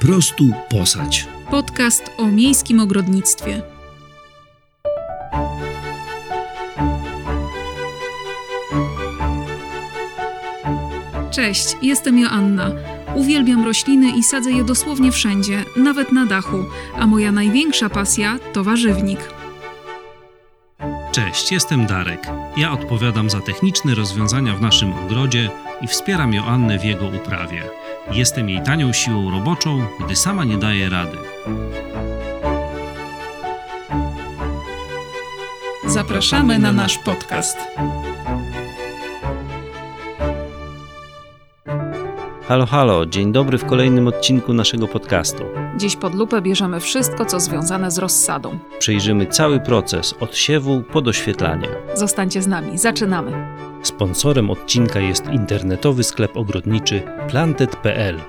Po prostu posadź. Podcast o miejskim ogrodnictwie. Cześć, jestem Joanna. Uwielbiam rośliny i sadzę je dosłownie wszędzie, nawet na dachu, a moja największa pasja to warzywnik. Cześć, jestem Darek. Ja odpowiadam za techniczne rozwiązania w naszym ogrodzie i wspieram Joannę w jego uprawie. Jestem jej tanią siłą roboczą, gdy sama nie daje rady. Zapraszamy na nasz podcast. Halo, halo, dzień dobry w kolejnym odcinku naszego podcastu. Dziś pod lupę bierzemy wszystko, co związane z rozsadą. Przejrzymy cały proces od siewu po doświetlanie. Zostańcie z nami, zaczynamy. Sponsorem odcinka jest internetowy sklep ogrodniczy plantet.pl.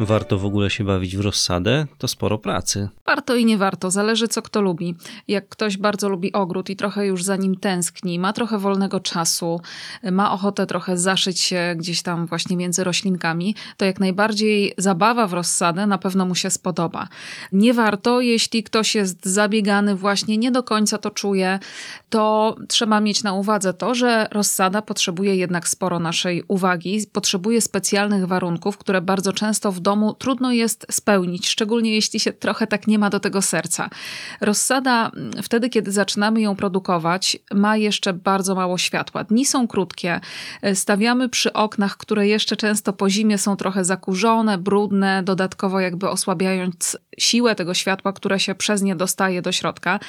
Warto w ogóle się bawić w rozsadę? To sporo pracy. Warto i nie warto, zależy co kto lubi. Jak ktoś bardzo lubi ogród i trochę już za nim tęskni, ma trochę wolnego czasu, ma ochotę trochę zaszyć się gdzieś tam właśnie między roślinkami, to jak najbardziej zabawa w rozsadę na pewno mu się spodoba. Nie warto, jeśli ktoś jest zabiegany właśnie, nie do końca to czuje, to trzeba mieć na uwadze to, że rozsada potrzebuje jednak sporo naszej uwagi, potrzebuje specjalnych warunków, które bardzo często w domu trudno jest spełnić, szczególnie jeśli się trochę tak nie ma do tego serca. Rozsada, mm, wtedy kiedy zaczynamy ją produkować, ma jeszcze bardzo mało światła. Dni są krótkie, e, stawiamy przy oknach, które jeszcze często po zimie są trochę zakurzone, brudne, dodatkowo jakby osłabiając siłę tego światła, które się przez nie dostaje do środka.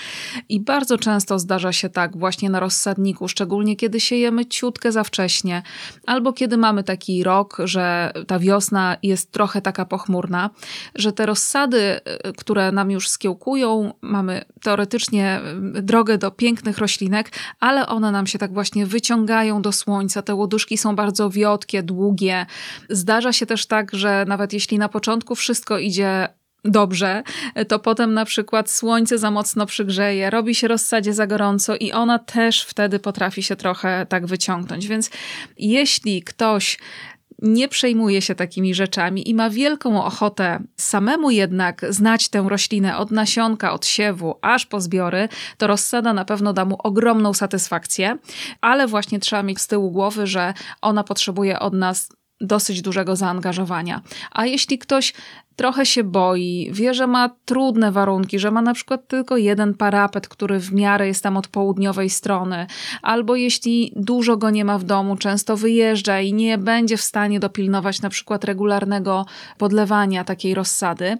I bardzo często zdarza się tak właśnie na rozsadniku, szczególnie kiedy siejemy ciutkę za wcześnie, albo kiedy mamy taki rok, że ta wiosna jest trochę taka pochmurna, że te rozsady, y, które nam już skiełkują, mamy teoretycznie y, drogę do pięknych roślinek, ale one nam się tak właśnie wyciągają do słońca. Te łoduszki są bardzo wiotkie, długie. Zdarza się też tak, że nawet jeśli na początku wszystko idzie dobrze, to potem na przykład słońce za mocno przygrzeje, robi się rozsadzie za gorąco i ona też wtedy potrafi się trochę tak wyciągnąć. Więc jeśli ktoś nie przejmuje się takimi rzeczami i ma wielką ochotę samemu jednak znać tę roślinę od nasionka, od siewu, aż po zbiory, to rozsada na pewno da mu ogromną satysfakcję, ale właśnie trzeba mieć z tyłu głowy, że ona potrzebuje od nas dosyć dużego zaangażowania. A jeśli ktoś trochę się boi, wie, że ma trudne warunki, że ma na przykład tylko jeden parapet, który w miarę jest tam od południowej strony, albo jeśli dużo go nie ma w domu, często wyjeżdża i nie będzie w stanie dopilnować na przykład regularnego podlewania takiej rozsady,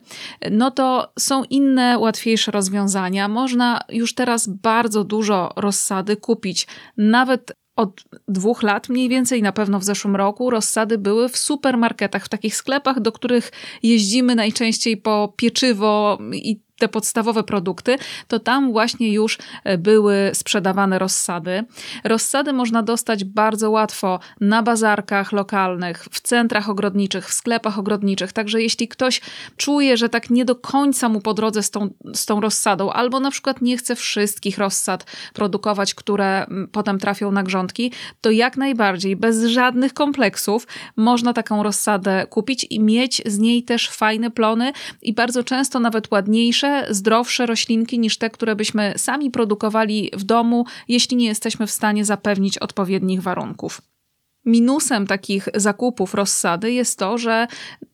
no to są inne, łatwiejsze rozwiązania. Można już teraz bardzo dużo rozsady kupić, nawet od dwóch lat mniej więcej, na pewno w zeszłym roku, rozsady były w supermarketach, w takich sklepach, do których jeździmy najczęściej po pieczywo i te podstawowe produkty, to tam właśnie już e, były sprzedawane rozsady. Rozsady można dostać bardzo łatwo na bazarkach lokalnych, w centrach ogrodniczych, w sklepach ogrodniczych. Także jeśli ktoś czuje, że tak nie do końca mu po drodze z tą, z tą rozsadą, albo na przykład nie chce wszystkich rozsad produkować, które potem trafią na grządki, to jak najbardziej, bez żadnych kompleksów, można taką rozsadę kupić i mieć z niej też fajne plony i bardzo często nawet ładniejsze zdrowsze roślinki niż te, które byśmy sami produkowali w domu, jeśli nie jesteśmy w stanie zapewnić odpowiednich warunków. Minusem takich zakupów rozsady jest to, że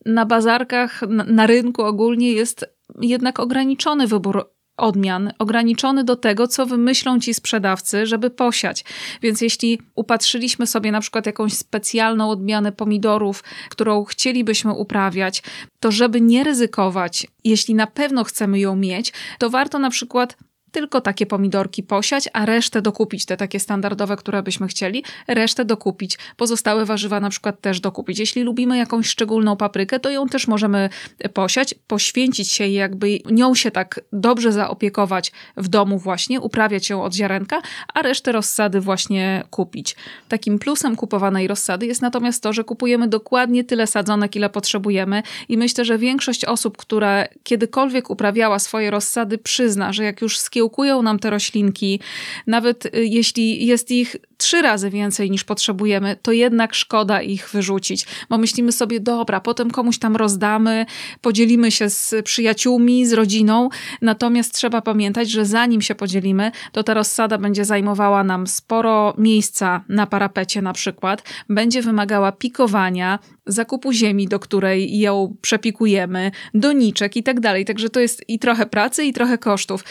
na bazarkach, na rynku ogólnie jest jednak ograniczony wybór odmian, ograniczony do tego, co wymyślą ci sprzedawcy, żeby posiać. Więc jeśli upatrzyliśmy sobie na przykład jakąś specjalną odmianę pomidorów, którą chcielibyśmy uprawiać, to żeby nie ryzykować, jeśli na pewno chcemy ją mieć, to warto na przykład tylko takie pomidorki posiać, a resztę dokupić, te takie standardowe, które byśmy chcieli, resztę dokupić. Pozostałe warzywa na przykład też dokupić. Jeśli lubimy jakąś szczególną paprykę, to ją też możemy posiać, poświęcić się jakby nią się tak dobrze zaopiekować w domu właśnie, uprawiać ją od ziarenka, a resztę rozsady właśnie kupić. Takim plusem kupowanej rozsady jest natomiast to, że kupujemy dokładnie tyle sadzonek, ile potrzebujemy i myślę, że większość osób, która kiedykolwiek uprawiała swoje rozsady, przyzna, że jak już skieł skiełkują nam te roślinki, nawet y, jeśli jest ich trzy razy więcej niż potrzebujemy, to jednak szkoda ich wyrzucić, bo myślimy sobie, dobra, potem komuś tam rozdamy, podzielimy się z przyjaciółmi, z rodziną, natomiast trzeba pamiętać, że zanim się podzielimy, to ta rozsada będzie zajmowała nam sporo miejsca na parapecie na przykład, będzie wymagała pikowania, zakupu ziemi, do której ją przepikujemy, doniczek i tak dalej. Także to jest i trochę pracy, i trochę kosztów.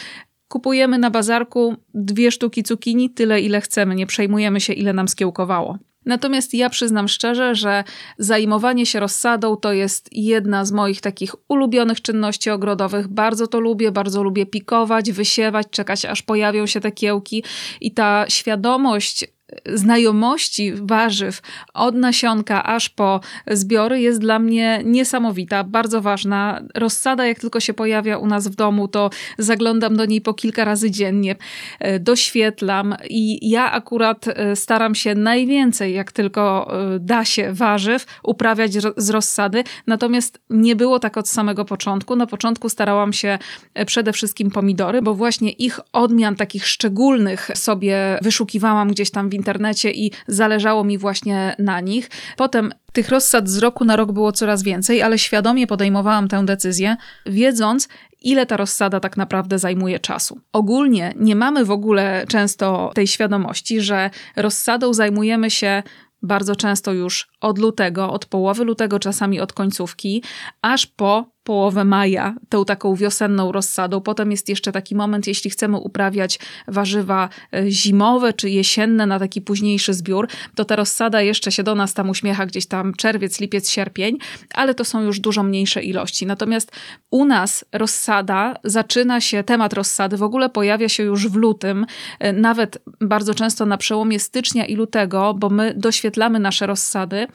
Kupujemy na bazarku dwie sztuki cukinii, tyle ile chcemy, nie przejmujemy się, ile nam skiełkowało. Natomiast ja przyznam szczerze, że zajmowanie się rozsadą to jest jedna z moich takich ulubionych czynności ogrodowych. Bardzo to lubię, bardzo lubię pikować, wysiewać, czekać aż pojawią się te kiełki i ta świadomość znajomości warzyw od nasionka aż po zbiory jest dla mnie niesamowita, bardzo ważna. Rozsada, jak tylko się pojawia u nas w domu, to zaglądam do niej po kilka razy dziennie, e, doświetlam i ja akurat e, staram się najwięcej, jak tylko e, da się warzyw, uprawiać z rozsady. Natomiast nie było tak od samego początku. Na początku starałam się przede wszystkim pomidory, bo właśnie ich odmian takich szczególnych sobie wyszukiwałam gdzieś tam w internecie i zależało mi właśnie na nich. Potem tych rozsad z roku na rok było coraz więcej, ale świadomie podejmowałam tę decyzję, wiedząc, ile ta rozsada tak naprawdę zajmuje czasu. Ogólnie nie mamy w ogóle często tej świadomości, że rozsadą zajmujemy się bardzo często już od lutego, od połowy lutego, czasami od końcówki, aż po połowę maja, tą taką wiosenną rozsadą. Potem jest jeszcze taki moment, jeśli chcemy uprawiać warzywa e, zimowe czy jesienne na taki późniejszy zbiór, to ta rozsada jeszcze się do nas tam uśmiecha gdzieś tam czerwiec, lipiec, sierpień, ale to są już dużo mniejsze ilości. Natomiast u nas rozsada zaczyna się, temat rozsady w ogóle pojawia się już w lutym, e, nawet bardzo często na przełomie stycznia i lutego, bo my doświetlamy nasze rozsady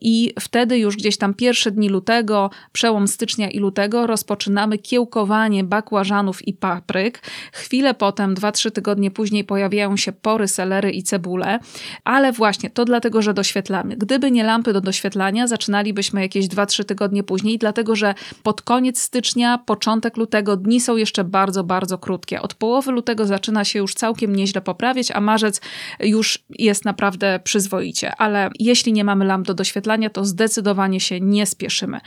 i wtedy już gdzieś tam pierwsze dni lutego, przełom stycznia i i lutego rozpoczynamy kiełkowanie bakłażanów i papryk. Chwilę potem, 2-3 tygodnie później pojawiają się pory, selery i cebule, ale właśnie to dlatego, że doświetlamy. Gdyby nie lampy do doświetlania, zaczynalibyśmy jakieś 2-3 tygodnie później, dlatego że pod koniec stycznia, początek lutego dni są jeszcze bardzo, bardzo krótkie. Od połowy lutego zaczyna się już całkiem nieźle poprawiać, a marzec już jest naprawdę przyzwoicie. Ale jeśli nie mamy lamp do doświetlania, to zdecydowanie się nie spieszymy.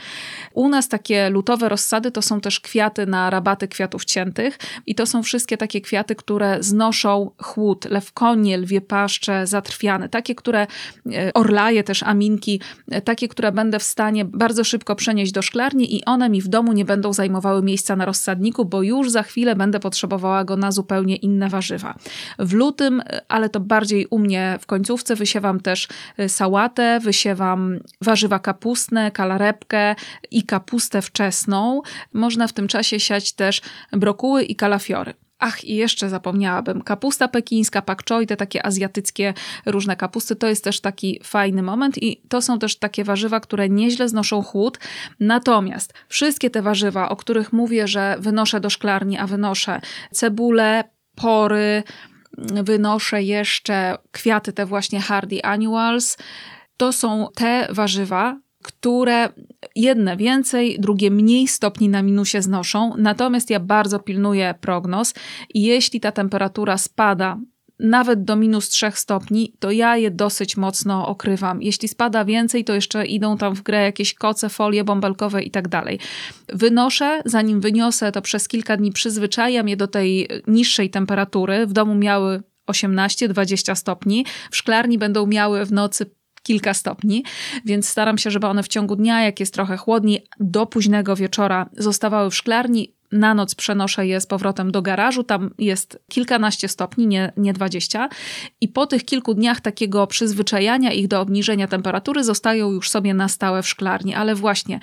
U nas takie lutowe rozsady to są też kwiaty na rabaty kwiatów ciętych i to są wszystkie takie kwiaty, które znoszą chłód, lewkonie, lwie paszcze, zatrwiane, takie, które e, orlaje też aminki, e, takie, które będę w stanie bardzo szybko przenieść do szklarni i one mi w domu nie będą zajmowały miejsca na rozsadniku, bo już za chwilę będę potrzebowała go na zupełnie inne warzywa. W lutym, e, ale to bardziej u mnie w końcówce, wysiewam też sałatę, wysiewam warzywa kapustne, kalarepkę i kapustę wczesną wczesną, można w tym czasie siać też brokuły i kalafiory. Ach, i jeszcze zapomniałabym, kapusta pekińska, pak choi, te takie azjatyckie różne kapusty, to jest też taki fajny moment i to są też takie warzywa, które nieźle znoszą chłód. Natomiast wszystkie te warzywa, o których mówię, że wynoszę do szklarni, a wynoszę cebulę, pory, wynoszę jeszcze kwiaty te właśnie hardy annuals, to są te warzywa, które jedne więcej, drugie mniej stopni na minusie znoszą. Natomiast ja bardzo pilnuję prognoz i jeśli ta temperatura spada nawet do minus 3 stopni, to ja je dosyć mocno okrywam. Jeśli spada więcej, to jeszcze idą tam w grę jakieś koce, folie bąbelkowe i tak dalej. Wynoszę, zanim wyniosę, to przez kilka dni przyzwyczajam je do tej niższej temperatury. W domu miały 18-20 stopni, w szklarni będą miały w nocy kilka stopni, więc staram się, żeby one w ciągu dnia, jak jest trochę chłodniej, do późnego wieczora zostawały w szklarni. Na noc przenoszę je z powrotem do garażu, tam jest kilkanaście stopni, nie, nie 20. I po tych kilku dniach takiego przyzwyczajania ich do obniżenia temperatury zostają już sobie na stałe w szklarni. Ale właśnie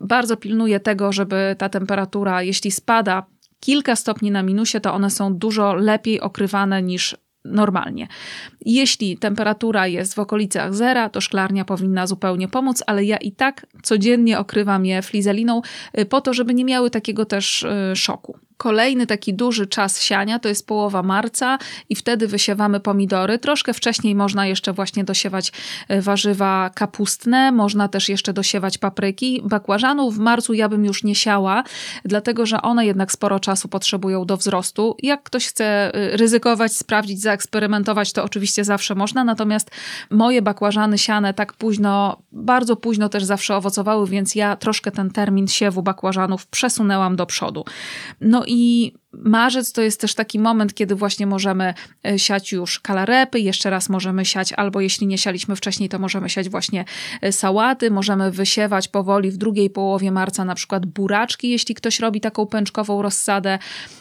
bardzo pilnuję tego, żeby ta temperatura, jeśli spada kilka stopni na minusie, to one są dużo lepiej okrywane niż normalnie. Jeśli temperatura jest w okolicach zera, to szklarnia powinna zupełnie pomóc, ale ja i tak codziennie okrywam je flizeliną y, po to, żeby nie miały takiego też y, szoku. Kolejny taki duży czas siania to jest połowa marca i wtedy wysiewamy pomidory. Troszkę wcześniej można jeszcze właśnie dosiewać e, warzywa kapustne, można też jeszcze dosiewać papryki. Bakłażanów w marcu ja bym już nie siała, dlatego że one jednak sporo czasu potrzebują do wzrostu. Jak ktoś chce e, ryzykować, sprawdzić, zaeksperymentować, to oczywiście zawsze można, natomiast moje bakłażany siane tak późno, bardzo późno też zawsze owocowały, więc ja troszkę ten termin siewu bakłażanów przesunęłam do przodu. No i marzec to jest też taki moment, kiedy właśnie możemy e, siać już kalarepy, jeszcze raz możemy siać, albo jeśli nie sialiśmy wcześniej, to możemy siać właśnie e, sałaty, możemy wysiewać powoli w drugiej połowie marca na przykład buraczki, jeśli ktoś robi taką pęczkową rozsadę.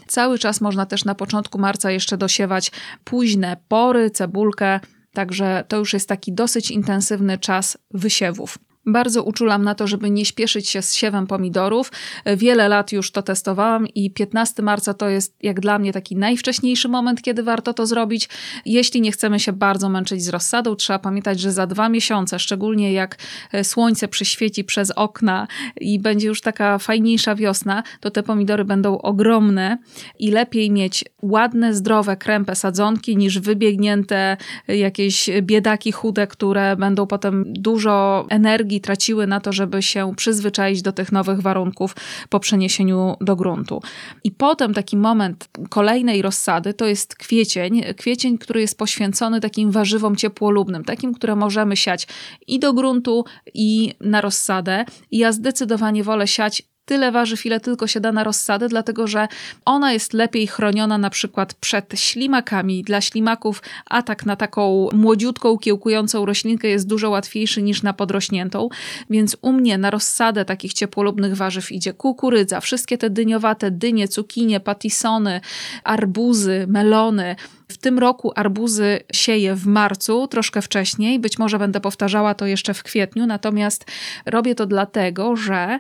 Cały czas można też na początku marca jeszcze dosiewać późne pory, cebulkę, także to już jest taki dosyć intensywny czas wysiewów. Bardzo uczulam na to, żeby nie śpieszyć się z siewem pomidorów. Wiele lat już to testowałam i 15 marca to jest jak dla mnie taki najwcześniejszy moment, kiedy warto to zrobić. Jeśli nie chcemy się bardzo męczyć z rozsadą, trzeba pamiętać, że za dwa miesiące, szczególnie jak e, słońce przyświeci przez okna i będzie już taka fajniejsza wiosna, to te pomidory będą ogromne i lepiej mieć ładne, zdrowe, krępe sadzonki niż wybiegnięte jakieś biedaki chude, które będą potem dużo energii energii traciły na to, żeby się przyzwyczaić do tych nowych warunków po przeniesieniu do gruntu. I potem taki moment kolejnej rozsady to jest kwiecień. Kwiecień, który jest poświęcony takim warzywom ciepłolubnym, takim, które możemy siać i do gruntu, i na rozsadę. I ja zdecydowanie wolę siać tyle warzyw, ile tylko się da na rozsadę, dlatego że ona jest lepiej chroniona na przykład przed ślimakami. Dla ślimaków atak na taką młodziutką, kiełkującą roślinkę jest dużo łatwiejszy niż na podrośniętą, więc u mnie na rozsadę takich ciepłolubnych warzyw idzie kukurydza, wszystkie te dyniowate dynie, cukinie, patisony, arbuzy, melony. W tym roku arbuzy sieję w marcu, troszkę wcześniej, być może będę powtarzała to jeszcze w kwietniu, natomiast robię to dlatego, że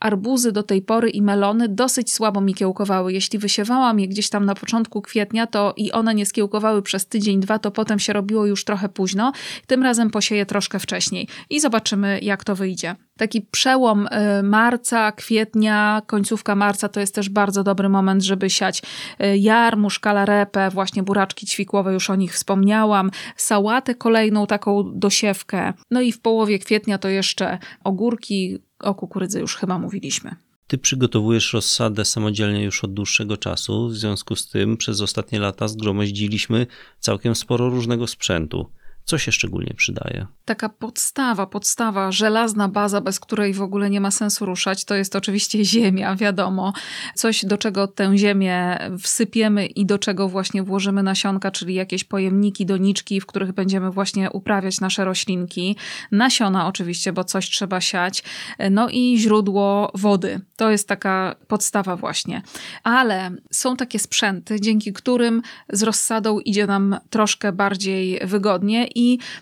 arbuzy do tej pory i melony dosyć słabo mi kiełkowały. Jeśli wysiewałam je gdzieś tam na początku kwietnia, to i one nie skiełkowały przez tydzień, dwa, to potem się robiło już trochę późno. Tym razem posieję troszkę wcześniej i zobaczymy, jak to wyjdzie. Taki przełom y, marca, kwietnia, końcówka marca to jest też bardzo dobry moment, żeby siać y, jarmuż, kalarepę, właśnie buraczki ćwikłowe, już o nich wspomniałam, sałatę kolejną taką dosiewkę. No i w połowie kwietnia to jeszcze ogórki, o kukurydzy już chyba mówiliśmy. Ty przygotowujesz rozsadę samodzielnie już od dłuższego czasu, w związku z tym przez ostatnie lata zgromadziliśmy całkiem sporo różnego sprzętu. Co się szczególnie przydaje? Taka podstawa, podstawa, żelazna baza, bez której w ogóle nie ma sensu ruszać, to jest oczywiście ziemia, wiadomo. Coś, do czego tę ziemię wsypiemy i do czego właśnie włożymy nasionka, czyli jakieś pojemniki, doniczki, w których będziemy właśnie uprawiać nasze roślinki. Nasiona oczywiście, bo coś trzeba siać. No i źródło wody. To jest taka podstawa właśnie. Ale są takie sprzęty, dzięki którym z rozsadą idzie nam troszkę bardziej wygodnie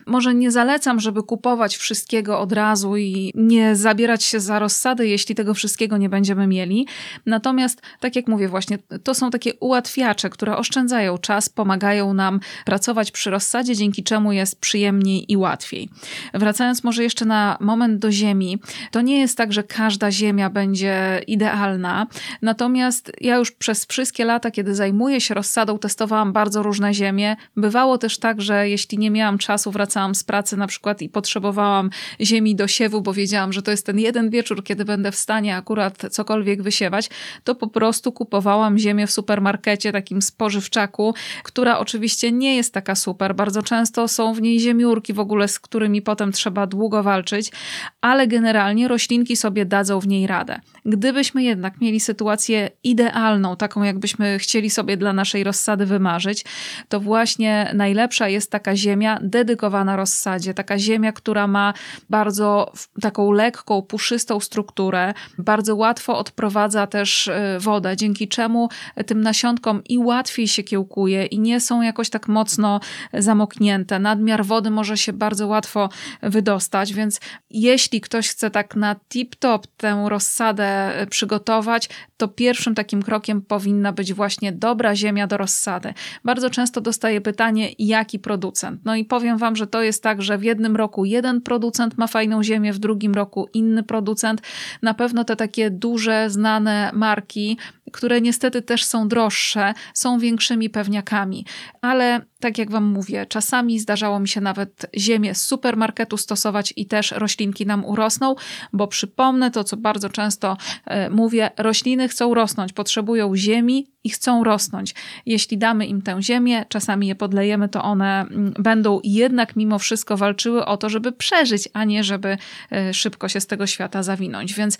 może nie zalecam, żeby kupować wszystkiego od razu i nie zabierać się za rozsady, jeśli tego wszystkiego nie będziemy mieli. Natomiast, tak jak mówię, właśnie to są takie ułatwiacze, które oszczędzają czas, pomagają nam pracować przy rozsadzie, dzięki czemu jest przyjemniej i łatwiej. Wracając może jeszcze na moment do ziemi, to nie jest tak, że każda ziemia będzie idealna. Natomiast ja już przez wszystkie lata, kiedy zajmuję się rozsadą, testowałam bardzo różne ziemie. Bywało też tak, że jeśli nie miałam czasu, wracałam z pracy na przykład i potrzebowałam ziemi do siewu, bo wiedziałam, że to jest ten jeden wieczór, kiedy będę w stanie akurat cokolwiek wysiewać, to po prostu kupowałam ziemię w supermarkecie, takim spożywczaku, która oczywiście nie jest taka super. Bardzo często są w niej ziemiurki w ogóle, z którymi potem trzeba długo walczyć, ale generalnie roślinki sobie dadzą w niej radę. Gdybyśmy jednak mieli sytuację idealną, taką jakbyśmy chcieli sobie dla naszej rozsady wymarzyć, to właśnie najlepsza jest taka ziemia dedykowana rozsadzie, taka ziemia, która ma bardzo taką lekką, puszystą strukturę, bardzo łatwo odprowadza też y, wodę, dzięki czemu tym nasionkom i łatwiej się kiełkuje i nie są jakoś tak mocno zamoknięte. Nadmiar wody może się bardzo łatwo wydostać, więc jeśli ktoś chce tak na tip-top tę rozsadę przygotować, to pierwszym takim krokiem powinna być właśnie dobra ziemia do rozsady. Bardzo często dostaję pytanie, jaki producent. No i powiem Wam, że to jest tak, że w jednym roku jeden producent ma fajną ziemię, w drugim roku inny producent. Na pewno te takie duże, znane marki które niestety też są droższe, są większymi pewniakami. Ale tak jak Wam mówię, czasami zdarzało mi się nawet ziemię z supermarketu stosować i też roślinki nam urosną, bo przypomnę to, co bardzo często e, mówię, rośliny chcą rosnąć, potrzebują ziemi i chcą rosnąć. Jeśli damy im tę ziemię, czasami je podlejemy, to one mm, będą jednak mimo wszystko walczyły o to, żeby przeżyć, a nie żeby e, szybko się z tego świata zawinąć. Więc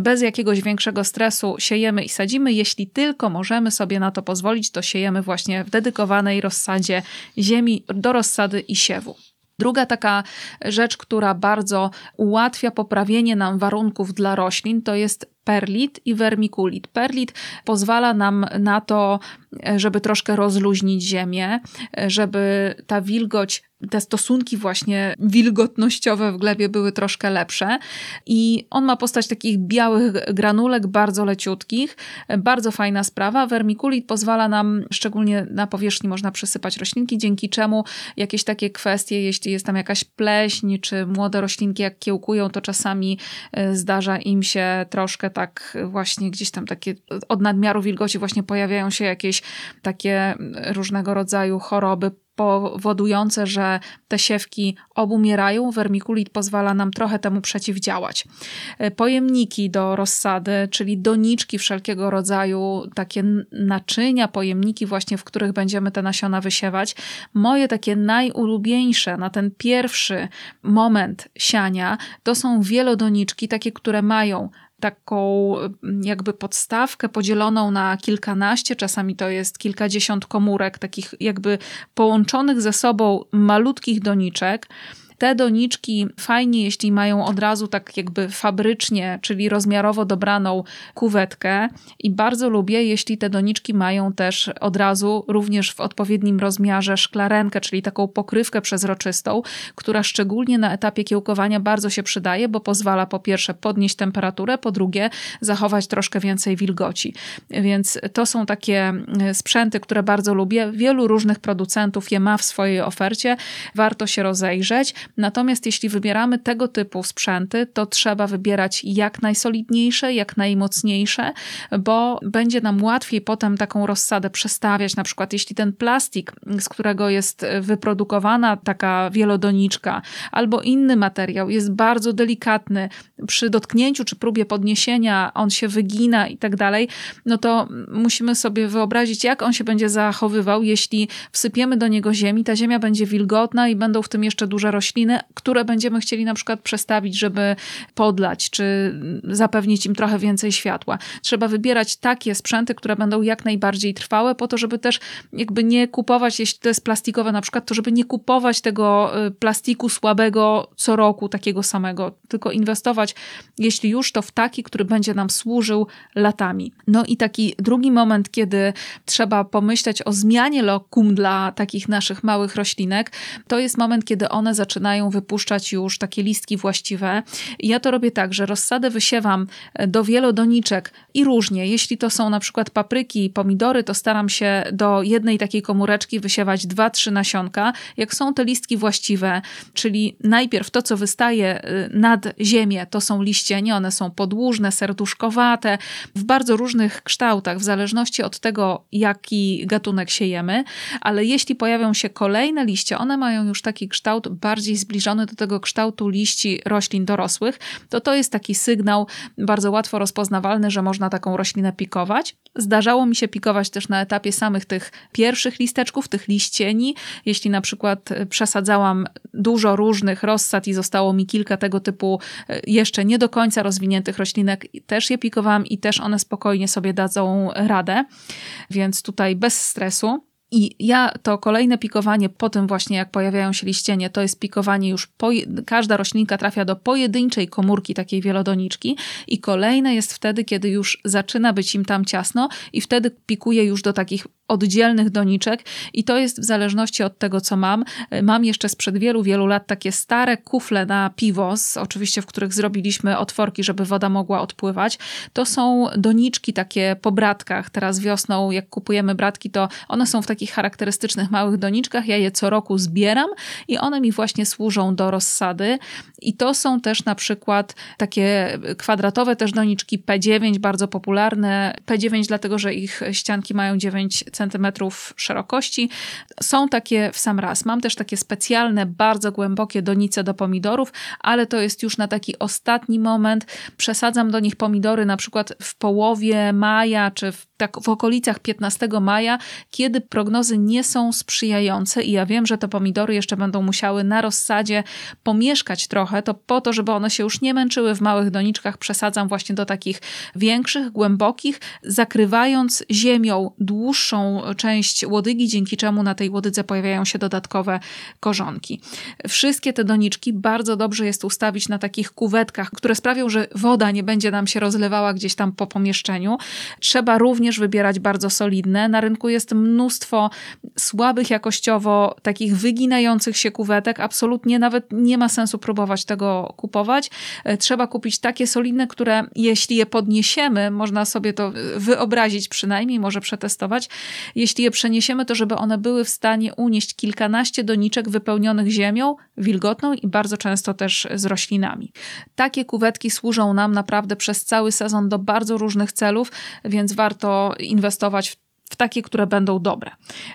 bez jakiegoś większego stresu siejemy i sadzimy. Jeśli tylko możemy sobie na to pozwolić, to siejemy właśnie w dedykowanej rozsadzie ziemi do rozsady i siewu. Druga taka rzecz, która bardzo ułatwia poprawienie nam warunków dla roślin, to jest perlit i vermiculit. Perlit pozwala nam na to, żeby troszkę rozluźnić ziemię, żeby ta wilgoć te stosunki właśnie wilgotnościowe w glebie były troszkę lepsze i on ma postać takich białych granulek, bardzo leciutkich, bardzo fajna sprawa. Vermiculit pozwala nam, szczególnie na powierzchni można przysypać roślinki, dzięki czemu jakieś takie kwestie, jeśli jest tam jakaś pleśń, czy młode roślinki jak kiełkują, to czasami e, zdarza im się troszkę tak właśnie gdzieś tam takie od nadmiaru wilgoci właśnie pojawiają się jakieś takie różnego rodzaju choroby powodujące, że te siewki obumierają. Vermiculit pozwala nam trochę temu przeciwdziałać. E, pojemniki do rozsady, czyli doniczki wszelkiego rodzaju, takie naczynia, pojemniki właśnie, w których będziemy te nasiona wysiewać. Moje takie najulubieńsze na ten pierwszy moment siania to są wielodoniczki, takie, które mają taką mm, jakby podstawkę podzieloną na kilkanaście, czasami to jest kilkadziesiąt komórek, takich jakby połączonych ze sobą malutkich doniczek. Te doniczki fajnie, jeśli mają od razu tak jakby fabrycznie, czyli rozmiarowo dobraną kuwetkę i bardzo lubię, jeśli te doniczki mają też od razu również w odpowiednim rozmiarze szklarenkę, czyli taką pokrywkę przezroczystą, która szczególnie na etapie kiełkowania bardzo się przydaje, bo pozwala po pierwsze podnieść temperaturę, po drugie zachować troszkę więcej wilgoci. Więc to są takie e, sprzęty, które bardzo lubię. Wielu różnych producentów je ma w swojej ofercie. Warto się rozejrzeć. Natomiast jeśli wybieramy tego typu sprzęty, to trzeba wybierać jak najsolidniejsze, jak najmocniejsze, bo będzie nam łatwiej potem taką rozsadę przestawiać. Na przykład, jeśli ten plastik, z którego jest wyprodukowana taka wielodoniczka, albo inny materiał jest bardzo delikatny, przy dotknięciu czy próbie podniesienia on się wygina i tak dalej, no to musimy sobie wyobrazić, jak on się będzie zachowywał, jeśli wsypiemy do niego ziemi, ta ziemia będzie wilgotna i będą w tym jeszcze duże rośliny rośliny, które będziemy chcieli na przykład przestawić, żeby podlać, czy zapewnić im trochę więcej światła. Trzeba wybierać takie sprzęty, które będą jak najbardziej trwałe, po to, żeby też jakby nie kupować, jeśli to jest plastikowe na przykład, to żeby nie kupować tego y, plastiku słabego co roku, takiego samego, tylko inwestować, jeśli już, to w taki, który będzie nam służył latami. No i taki drugi moment, kiedy trzeba pomyśleć o zmianie lokum dla takich naszych małych roślinek, to jest moment, kiedy one zaczynają zaczynają wypuszczać już takie listki właściwe. Ja to robię tak, że rozsadę wysiewam e, do wielodoniczek i różnie. Jeśli to są na przykład papryki pomidory, to staram się do jednej takiej komóreczki wysiewać dwa, trzy nasionka. Jak są te listki właściwe, czyli najpierw to, co wystaje e, nad ziemię, to są liścienie, one są podłużne, serduszkowate, w bardzo różnych kształtach, w zależności od tego, jaki gatunek siejemy, ale jeśli pojawią się kolejne liście, one mają już taki kształt bardziej zbliżony do tego kształtu liści roślin dorosłych, to to jest taki sygnał bardzo łatwo rozpoznawalny, że można taką roślinę pikować. Zdarzało mi się pikować też na etapie samych tych pierwszych listeczków, tych liścieni. Jeśli na przykład przesadzałam dużo różnych rozsad i zostało mi kilka tego typu e, jeszcze nie do końca rozwiniętych roślinek, też je pikowałam i też one spokojnie sobie dadzą radę. Więc tutaj bez stresu. I ja to kolejne pikowanie po tym właśnie, jak pojawiają się liścienie, to jest pikowanie już, każda roślinka trafia do pojedynczej komórki takiej wielodoniczki i kolejne jest wtedy, kiedy już zaczyna być im tam ciasno i wtedy pikuje już do takich oddzielnych doniczek i to jest w zależności od tego, co mam. Mam jeszcze sprzed wielu, wielu lat takie stare kufle na piwo, oczywiście w których zrobiliśmy otworki, żeby woda mogła odpływać. To są doniczki takie po bratkach. Teraz wiosną, jak kupujemy bratki, to one są w takich charakterystycznych małych doniczkach. Ja je co roku zbieram i one mi właśnie służą do rozsady. I to są też na przykład takie kwadratowe też doniczki P9, bardzo popularne. P9 dlatego, że ich ścianki mają 9 cm szerokości. Są takie w sam raz. Mam też takie specjalne, bardzo głębokie donice do pomidorów, ale to jest już na taki ostatni moment. Przesadzam do nich pomidory na przykład w połowie maja czy w tak w okolicach 15 maja, kiedy prognozy nie są sprzyjające i ja wiem, że te pomidory jeszcze będą musiały na rozsadzie pomieszkać trochę, to po to, żeby one się już nie męczyły w małych doniczkach, przesadzam właśnie do takich większych, głębokich, zakrywając ziemią dłuższą część łodygi, dzięki czemu na tej łodydze pojawiają się dodatkowe korzonki. Wszystkie te doniczki bardzo dobrze jest ustawić na takich kuwetkach, które sprawią, że woda nie będzie nam się rozlewała gdzieś tam po pomieszczeniu. Trzeba również wybierać bardzo solidne. Na rynku jest mnóstwo słabych jakościowo, takich wyginających się kuwetek. Absolutnie nawet nie ma sensu próbować tego kupować. E, trzeba kupić takie solidne, które jeśli je podniesiemy, można sobie to wyobrazić przynajmniej, może przetestować. Jeśli je przeniesiemy, to żeby one były w stanie unieść kilkanaście doniczek wypełnionych ziemią, wilgotną i bardzo często też z roślinami. Takie kuwetki służą nam naprawdę przez cały sezon do bardzo różnych celów, więc warto inwestować w w takie, które będą dobre.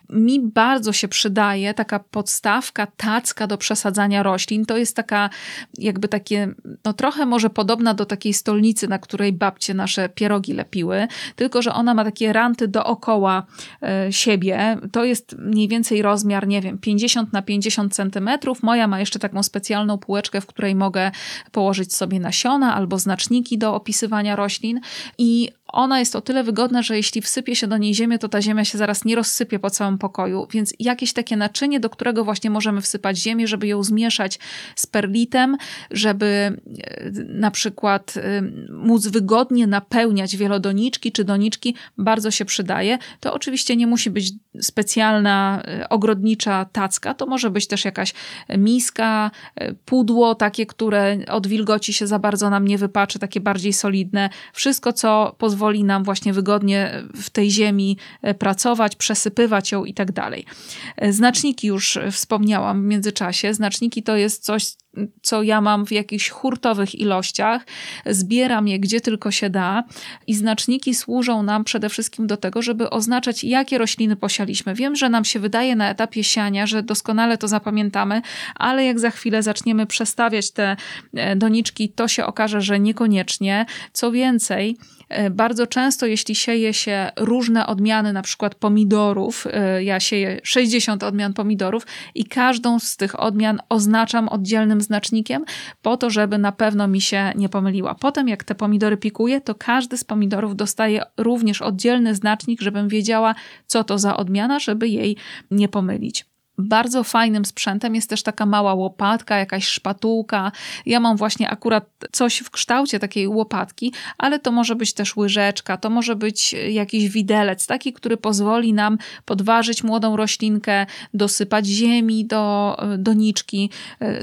Mi bardzo się przydaje taka podstawka, tacka do przesadzania roślin. To jest taka, jakby takie, no trochę może podobna do takiej stolnicy, na której babcie nasze pierogi lepiły, tylko że ona ma takie ranty dookoła e, siebie. To jest mniej więcej rozmiar, nie wiem, 50 na 50 centymetrów. Moja ma jeszcze taką specjalną półeczkę, w której mogę położyć sobie nasiona albo znaczniki do opisywania roślin i ona jest o tyle wygodna, że jeśli wsypie się do niej ziemię, to ta ziemia się zaraz nie rozsypie po całym pokoju, więc jakieś takie naczynie, do którego właśnie możemy wsypać ziemię, żeby ją zmieszać z perlitem, żeby e, na przykład e, móc wygodnie napełniać wielodoniczki czy doniczki, bardzo się przydaje. To oczywiście nie musi być specjalna e, ogrodnicza tacka, to może być też jakaś miska, pudło takie, które od wilgoci się za bardzo nam nie wypaczy, takie bardziej solidne. Wszystko, co pozwoli pozwoli nam właśnie wygodnie w tej ziemi e, pracować, przesypywać ją i tak dalej. E, znaczniki już wspomniałam w międzyczasie. Znaczniki to jest coś, co ja mam w jakichś hurtowych ilościach, zbieram je gdzie tylko się da i znaczniki służą nam przede wszystkim do tego, żeby oznaczać, jakie rośliny posialiśmy. Wiem, że nam się wydaje na etapie siania, że doskonale to zapamiętamy, ale jak za chwilę zaczniemy przestawiać te e, doniczki, to się okaże, że niekoniecznie. Co więcej, bardzo często, jeśli sieje się różne odmiany, na przykład pomidorów, e, ja sieję 60 odmian pomidorów i każdą z tych odmian oznaczam oddzielnym znacznikiem, po to, żeby na pewno mi się nie pomyliła. Potem, jak te pomidory pikuję, to każdy z pomidorów dostaje również oddzielny znacznik, żebym wiedziała, co to za odmiana, żeby jej nie pomylić. Bardzo fajnym sprzętem jest też taka mała łopatka, jakaś szpatułka. Ja mam właśnie akurat coś w kształcie takiej łopatki, ale to może być też łyżeczka, to może być jakiś widelec, taki, który pozwoli nam podważyć młodą roślinkę, dosypać ziemi do doniczki.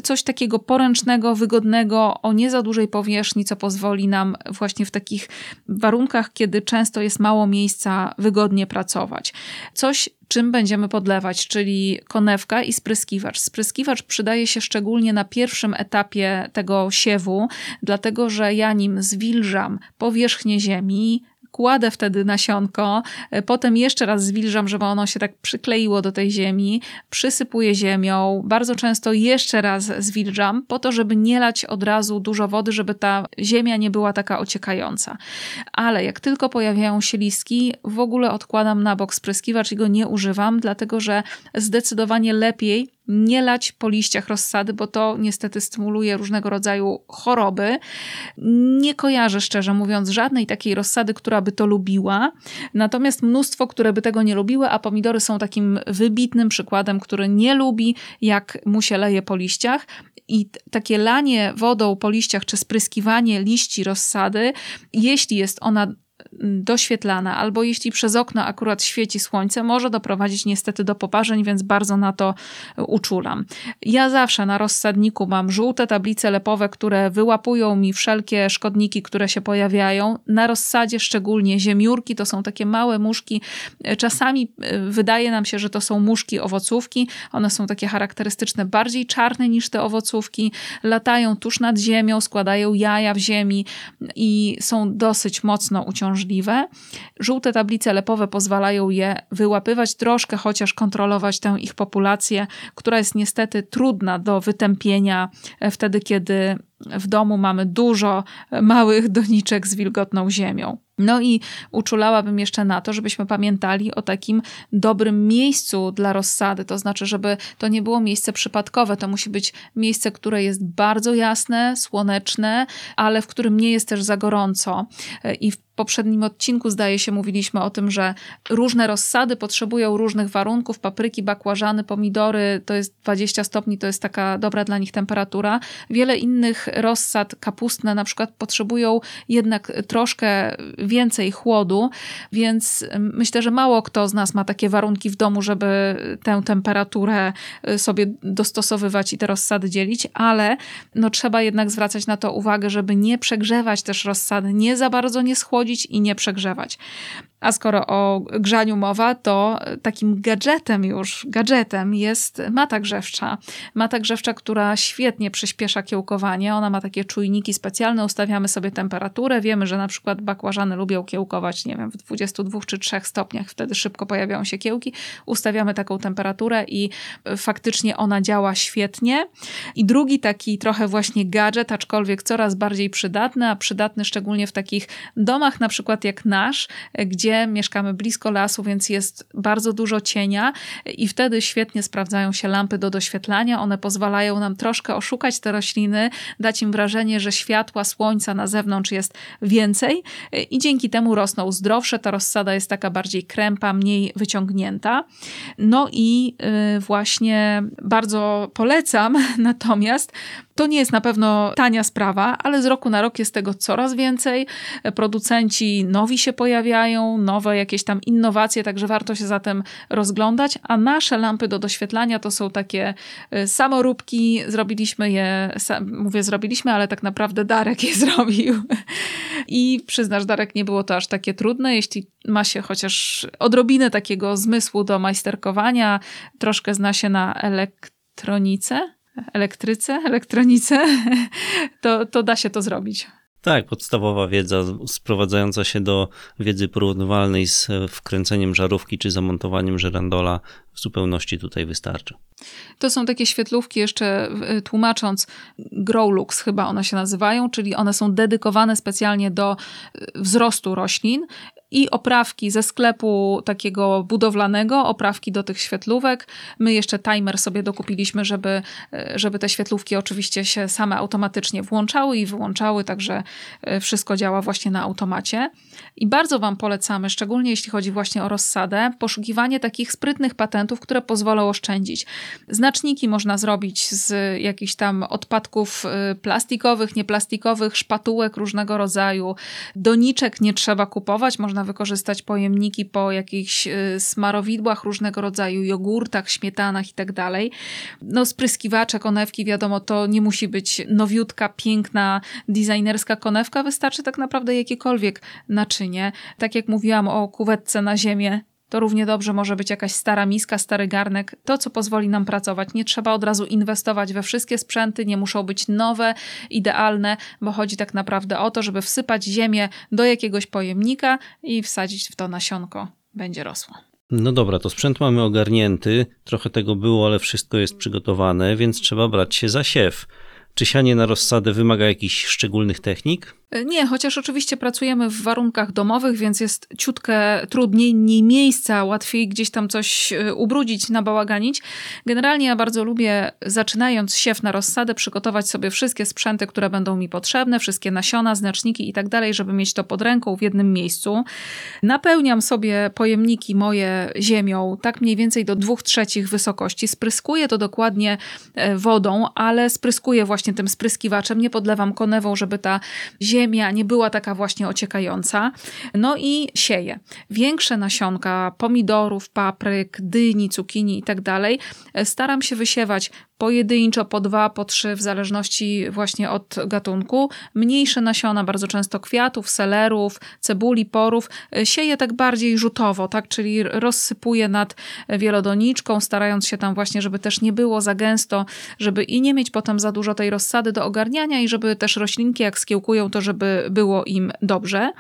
Coś takiego poręcznego, wygodnego, o nie za dużej powierzchni, co pozwoli nam właśnie w takich warunkach, kiedy często jest mało miejsca, wygodnie pracować. Coś czym będziemy podlewać, czyli konewka i spryskiwacz. Spryskiwacz przydaje się szczególnie na pierwszym etapie tego siewu, dlatego że ja nim zwilżam powierzchnię ziemi, kładę wtedy nasionko, e, potem jeszcze raz zwilżam, żeby ono się tak przykleiło do tej ziemi, przysypuję ziemią, bardzo często jeszcze raz zwilżam, po to, żeby nie lać od razu dużo wody, żeby ta ziemia nie była taka ociekająca. Ale jak tylko pojawiają się listki, w ogóle odkładam na bok spryskiwacz i go nie używam, dlatego że zdecydowanie lepiej nie lać po liściach rozsady, bo to niestety stymuluje różnego rodzaju choroby. Nie kojarzę szczerze mówiąc żadnej takiej rozsady, która by to lubiła. Natomiast mnóstwo, które by tego nie lubiły, a pomidory są takim wybitnym przykładem, który nie lubi, jak mu się leje po liściach. I takie lanie wodą po liściach, czy spryskiwanie liści rozsady, jeśli jest ona doświetlana, albo jeśli przez okno akurat świeci słońce, może doprowadzić niestety do poparzeń, więc bardzo na to uczulam. Ja zawsze na rozsadniku mam żółte tablice lepowe, które wyłapują mi wszelkie szkodniki, które się pojawiają. Na rozsadzie szczególnie ziemiórki, to są takie małe muszki. Czasami e, wydaje nam się, że to są muszki owocówki. One są takie charakterystyczne, bardziej czarne niż te owocówki. Latają tuż nad ziemią, składają jaja w ziemi i są dosyć mocno uciążliwe. Żółte tablice lepowe pozwalają je wyłapywać, troszkę chociaż kontrolować tę ich populację, która jest niestety trudna do wytępienia e, wtedy, kiedy w domu mamy dużo małych doniczek z wilgotną ziemią. No i uczulałabym jeszcze na to, żebyśmy pamiętali o takim dobrym miejscu dla rozsady. To znaczy, żeby to nie było miejsce przypadkowe. To musi być miejsce, które jest bardzo jasne, słoneczne, ale w którym nie jest też za gorąco. I w poprzednim odcinku, zdaje się, mówiliśmy o tym, że różne rozsady potrzebują różnych warunków. Papryki, bakłażany, pomidory to jest 20 stopni, to jest taka dobra dla nich temperatura. Wiele innych rozsad kapustne na przykład potrzebują jednak troszkę więcej chłodu, więc myślę, że mało kto z nas ma takie warunki w domu, żeby tę temperaturę y, sobie dostosowywać i te rozsady dzielić, ale no, trzeba jednak zwracać na to uwagę, żeby nie przegrzewać też rozsady, nie za bardzo nie schłodzić i nie przegrzewać. A skoro o grzaniu mowa, to takim gadżetem już, gadżetem jest mata grzewcza. Mata grzewcza, która świetnie przyspiesza kiełkowanie. Ona ma takie czujniki specjalne, ustawiamy sobie temperaturę. Wiemy, że na przykład bakłażany lubią kiełkować, nie wiem, w 22 czy 3 stopniach, wtedy szybko pojawiają się kiełki. Ustawiamy taką temperaturę i faktycznie ona działa świetnie. I drugi taki trochę właśnie gadżet, aczkolwiek coraz bardziej przydatny, a przydatny szczególnie w takich domach na przykład jak nasz, gdzie gdzie mieszkamy blisko lasu, więc jest bardzo dużo cienia i wtedy świetnie sprawdzają się lampy do doświetlania. One pozwalają nam troszkę oszukać te rośliny, dać im wrażenie, że światła słońca na zewnątrz jest więcej i dzięki temu rosną zdrowsze. Ta rozsada jest taka bardziej krępa, mniej wyciągnięta. No i y, właśnie bardzo polecam natomiast to nie jest na pewno tania sprawa, ale z roku na rok jest tego coraz więcej. Producenci nowi się pojawiają, nowe jakieś tam innowacje, także warto się zatem rozglądać. A nasze lampy do doświetlania to są takie y, samoróbki. Zrobiliśmy je, mówię zrobiliśmy, ale tak naprawdę Darek je zrobił. I przyznasz, Darek, nie było to aż takie trudne, jeśli ma się chociaż odrobinę takiego zmysłu do majsterkowania, troszkę zna się na elektronice elektryce, elektronice, to, to da się to zrobić. Tak, podstawowa wiedza sprowadzająca się do wiedzy porównywalnej z wkręceniem żarówki czy zamontowaniem żerandola w zupełności tutaj wystarczy. To są takie świetlówki, jeszcze tłumacząc, Growlux chyba one się nazywają, czyli one są dedykowane specjalnie do wzrostu roślin i oprawki ze sklepu takiego budowlanego, oprawki do tych świetlówek. My jeszcze timer sobie dokupiliśmy, żeby, żeby te świetlówki oczywiście się same automatycznie włączały i wyłączały, także e, wszystko działa właśnie na automacie. I bardzo Wam polecamy, szczególnie jeśli chodzi właśnie o rozsadę, poszukiwanie takich sprytnych patentów, które pozwolą oszczędzić. Znaczniki można zrobić z jakichś tam odpadków y, plastikowych, nieplastikowych, szpatułek różnego rodzaju. Doniczek nie trzeba kupować, można wykorzystać pojemniki po jakichś y, smarowidłach różnego rodzaju, jogurtach, śmietanach i tak dalej. No spryskiwacze, konewki, wiadomo, to nie musi być nowiutka, piękna, designerska konewka, wystarczy tak naprawdę jakiekolwiek naczynie. Tak jak mówiłam o kuwetce na ziemię, to równie dobrze może być jakaś stara miska, stary garnek, to co pozwoli nam pracować. Nie trzeba od razu inwestować we wszystkie sprzęty, nie muszą być nowe, idealne, bo chodzi tak naprawdę o to, żeby wsypać ziemię do jakiegoś pojemnika i wsadzić w to nasionko. Będzie rosło. No dobra, to sprzęt mamy ogarnięty, trochę tego było, ale wszystko jest przygotowane, więc trzeba brać się za siew. Czy sianie na rozsadę wymaga jakichś szczególnych technik? Nie, chociaż oczywiście pracujemy w warunkach domowych, więc jest ciutkę trudniej, mniej miejsca, łatwiej gdzieś tam coś e, ubrudzić, nabałaganić. Generalnie ja bardzo lubię, zaczynając siew na rozsadę, przygotować sobie wszystkie sprzęty, które będą mi potrzebne, wszystkie nasiona, znaczniki i tak dalej, żeby mieć to pod ręką w jednym miejscu. Napełniam sobie pojemniki moje ziemią, tak mniej więcej do dwóch trzecich wysokości. Spryskuję to dokładnie e, wodą, ale spryskuję właśnie tym spryskiwaczem, nie podlewam konewą, żeby ta ziemia ziemia nie była taka właśnie ociekająca. No i sieję. Większe nasionka pomidorów, papryk, dyni, cukinii i tak dalej staram się wysiewać pojedynczo, po dwa, po trzy, w zależności właśnie od gatunku. Mniejsze nasiona, bardzo często kwiatów, selerów, cebuli, porów, sieję tak bardziej rzutowo, tak, czyli rozsypuję nad wielodoniczką, starając się tam właśnie, żeby też nie było za gęsto, żeby i nie mieć potem za dużo tej rozsady do ogarniania i żeby też roślinki jak skiełkują, to żeby było im dobrze.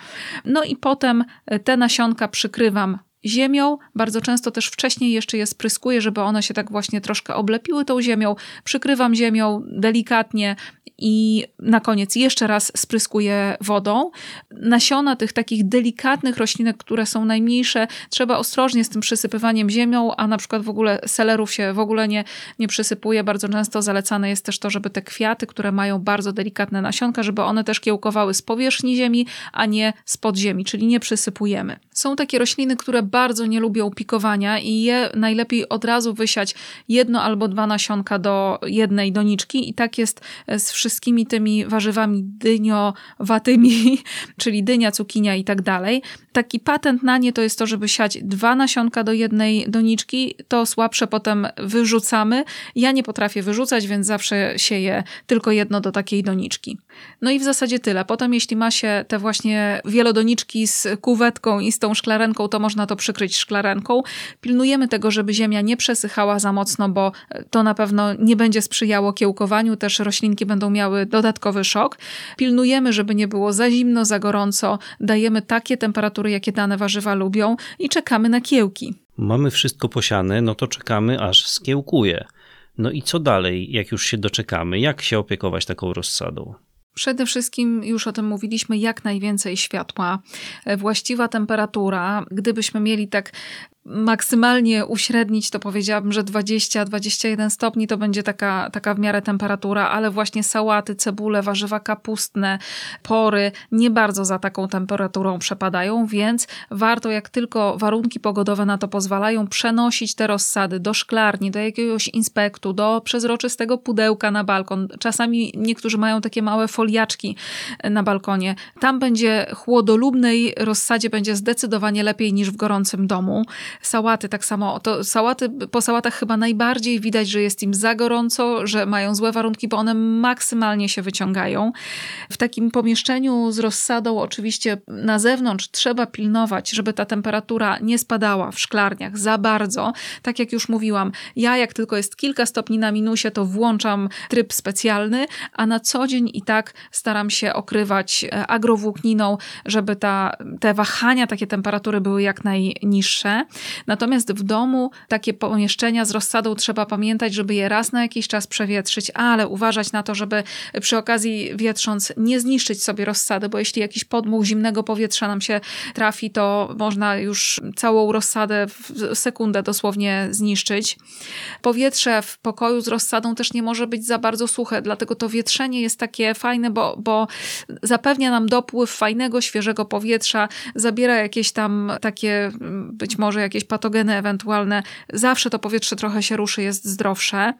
No i potem te nasionka przykrywam ziemią. Bardzo często też wcześniej jeszcze je spryskuję, żeby one się tak właśnie troszkę oblepiły tą ziemią. Przykrywam ziemią delikatnie i na koniec jeszcze raz spryskuję wodą. Nasiona tych takich delikatnych roślinek, które są najmniejsze, trzeba ostrożnie z tym przysypywaniem ziemią, a na przykład w ogóle selerów się w ogóle nie, nie przysypuje. Bardzo często zalecane jest też to, żeby te kwiaty, które mają bardzo delikatne nasionka, żeby one też kiełkowały z powierzchni ziemi, a nie z podziemi, czyli nie przysypujemy. Są takie rośliny, które bardzo nie lubią pikowania i je najlepiej od razu wysiać jedno albo dwa nasionka do jednej doniczki i tak jest z wszystkimi tymi warzywami dyniowatymi, czyli dynia, cukinia i tak dalej. Taki patent na nie to jest to, żeby siać dwa nasionka do jednej doniczki, to słabsze potem wyrzucamy. Ja nie potrafię wyrzucać, więc zawsze sieję tylko jedno do takiej doniczki. No i w zasadzie tyle. Potem jeśli ma się te właśnie wielodoniczki z kuwetką i z tą szklarenką, to można to przykryć szklarenką. Pilnujemy tego, żeby ziemia nie przesychała za mocno, bo to na pewno nie będzie sprzyjało kiełkowaniu, też roślinki będą miały dodatkowy szok. Pilnujemy, żeby nie było za zimno, za gorąco. Dajemy takie temperatury, jakie dane warzywa lubią i czekamy na kiełki. Mamy wszystko posiane, no to czekamy aż skiełkuje. No i co dalej, jak już się doczekamy? Jak się opiekować taką rozsadą? Przede wszystkim, już o tym mówiliśmy, jak najwięcej światła, właściwa temperatura. Gdybyśmy mieli tak maksymalnie uśrednić, to powiedziałabym, że 20-21 stopni to będzie taka, taka w miarę temperatura, ale właśnie sałaty, cebule, warzywa kapustne, pory nie bardzo za taką temperaturą przepadają, więc warto, jak tylko warunki pogodowe na to pozwalają, przenosić te rozsady do szklarni, do jakiegoś inspektu, do przezroczystego pudełka na balkon. Czasami niektórzy mają takie małe foliaczki na balkonie. Tam będzie chłodolubnej rozsadzie będzie zdecydowanie lepiej niż w gorącym domu. Sałaty tak samo. To sałaty, po sałatach chyba najbardziej widać, że jest im za gorąco, że mają złe warunki, bo one maksymalnie się wyciągają. W takim pomieszczeniu z rozsadą oczywiście na zewnątrz trzeba pilnować, żeby ta temperatura nie spadała w szklarniach za bardzo. Tak jak już mówiłam, ja jak tylko jest kilka stopni na minusie, to włączam tryb specjalny, a na co dzień i tak staram się okrywać e, agrowłókniną, żeby ta, te wahania, takie temperatury były jak najniższe. Natomiast w domu takie pomieszczenia z rozsadą trzeba pamiętać, żeby je raz na jakiś czas przewietrzyć, ale uważać na to, żeby przy okazji wietrząc nie zniszczyć sobie rozsady, bo jeśli jakiś podmuch zimnego powietrza nam się trafi, to można już całą rozsadę w sekundę dosłownie zniszczyć. Powietrze w pokoju z rozsadą też nie może być za bardzo suche, dlatego to wietrzenie jest takie fajne, bo, bo zapewnia nam dopływ fajnego, świeżego powietrza, zabiera jakieś tam takie być może jakieś patogeny ewentualne, zawsze to powietrze trochę się ruszy, jest zdrowsze.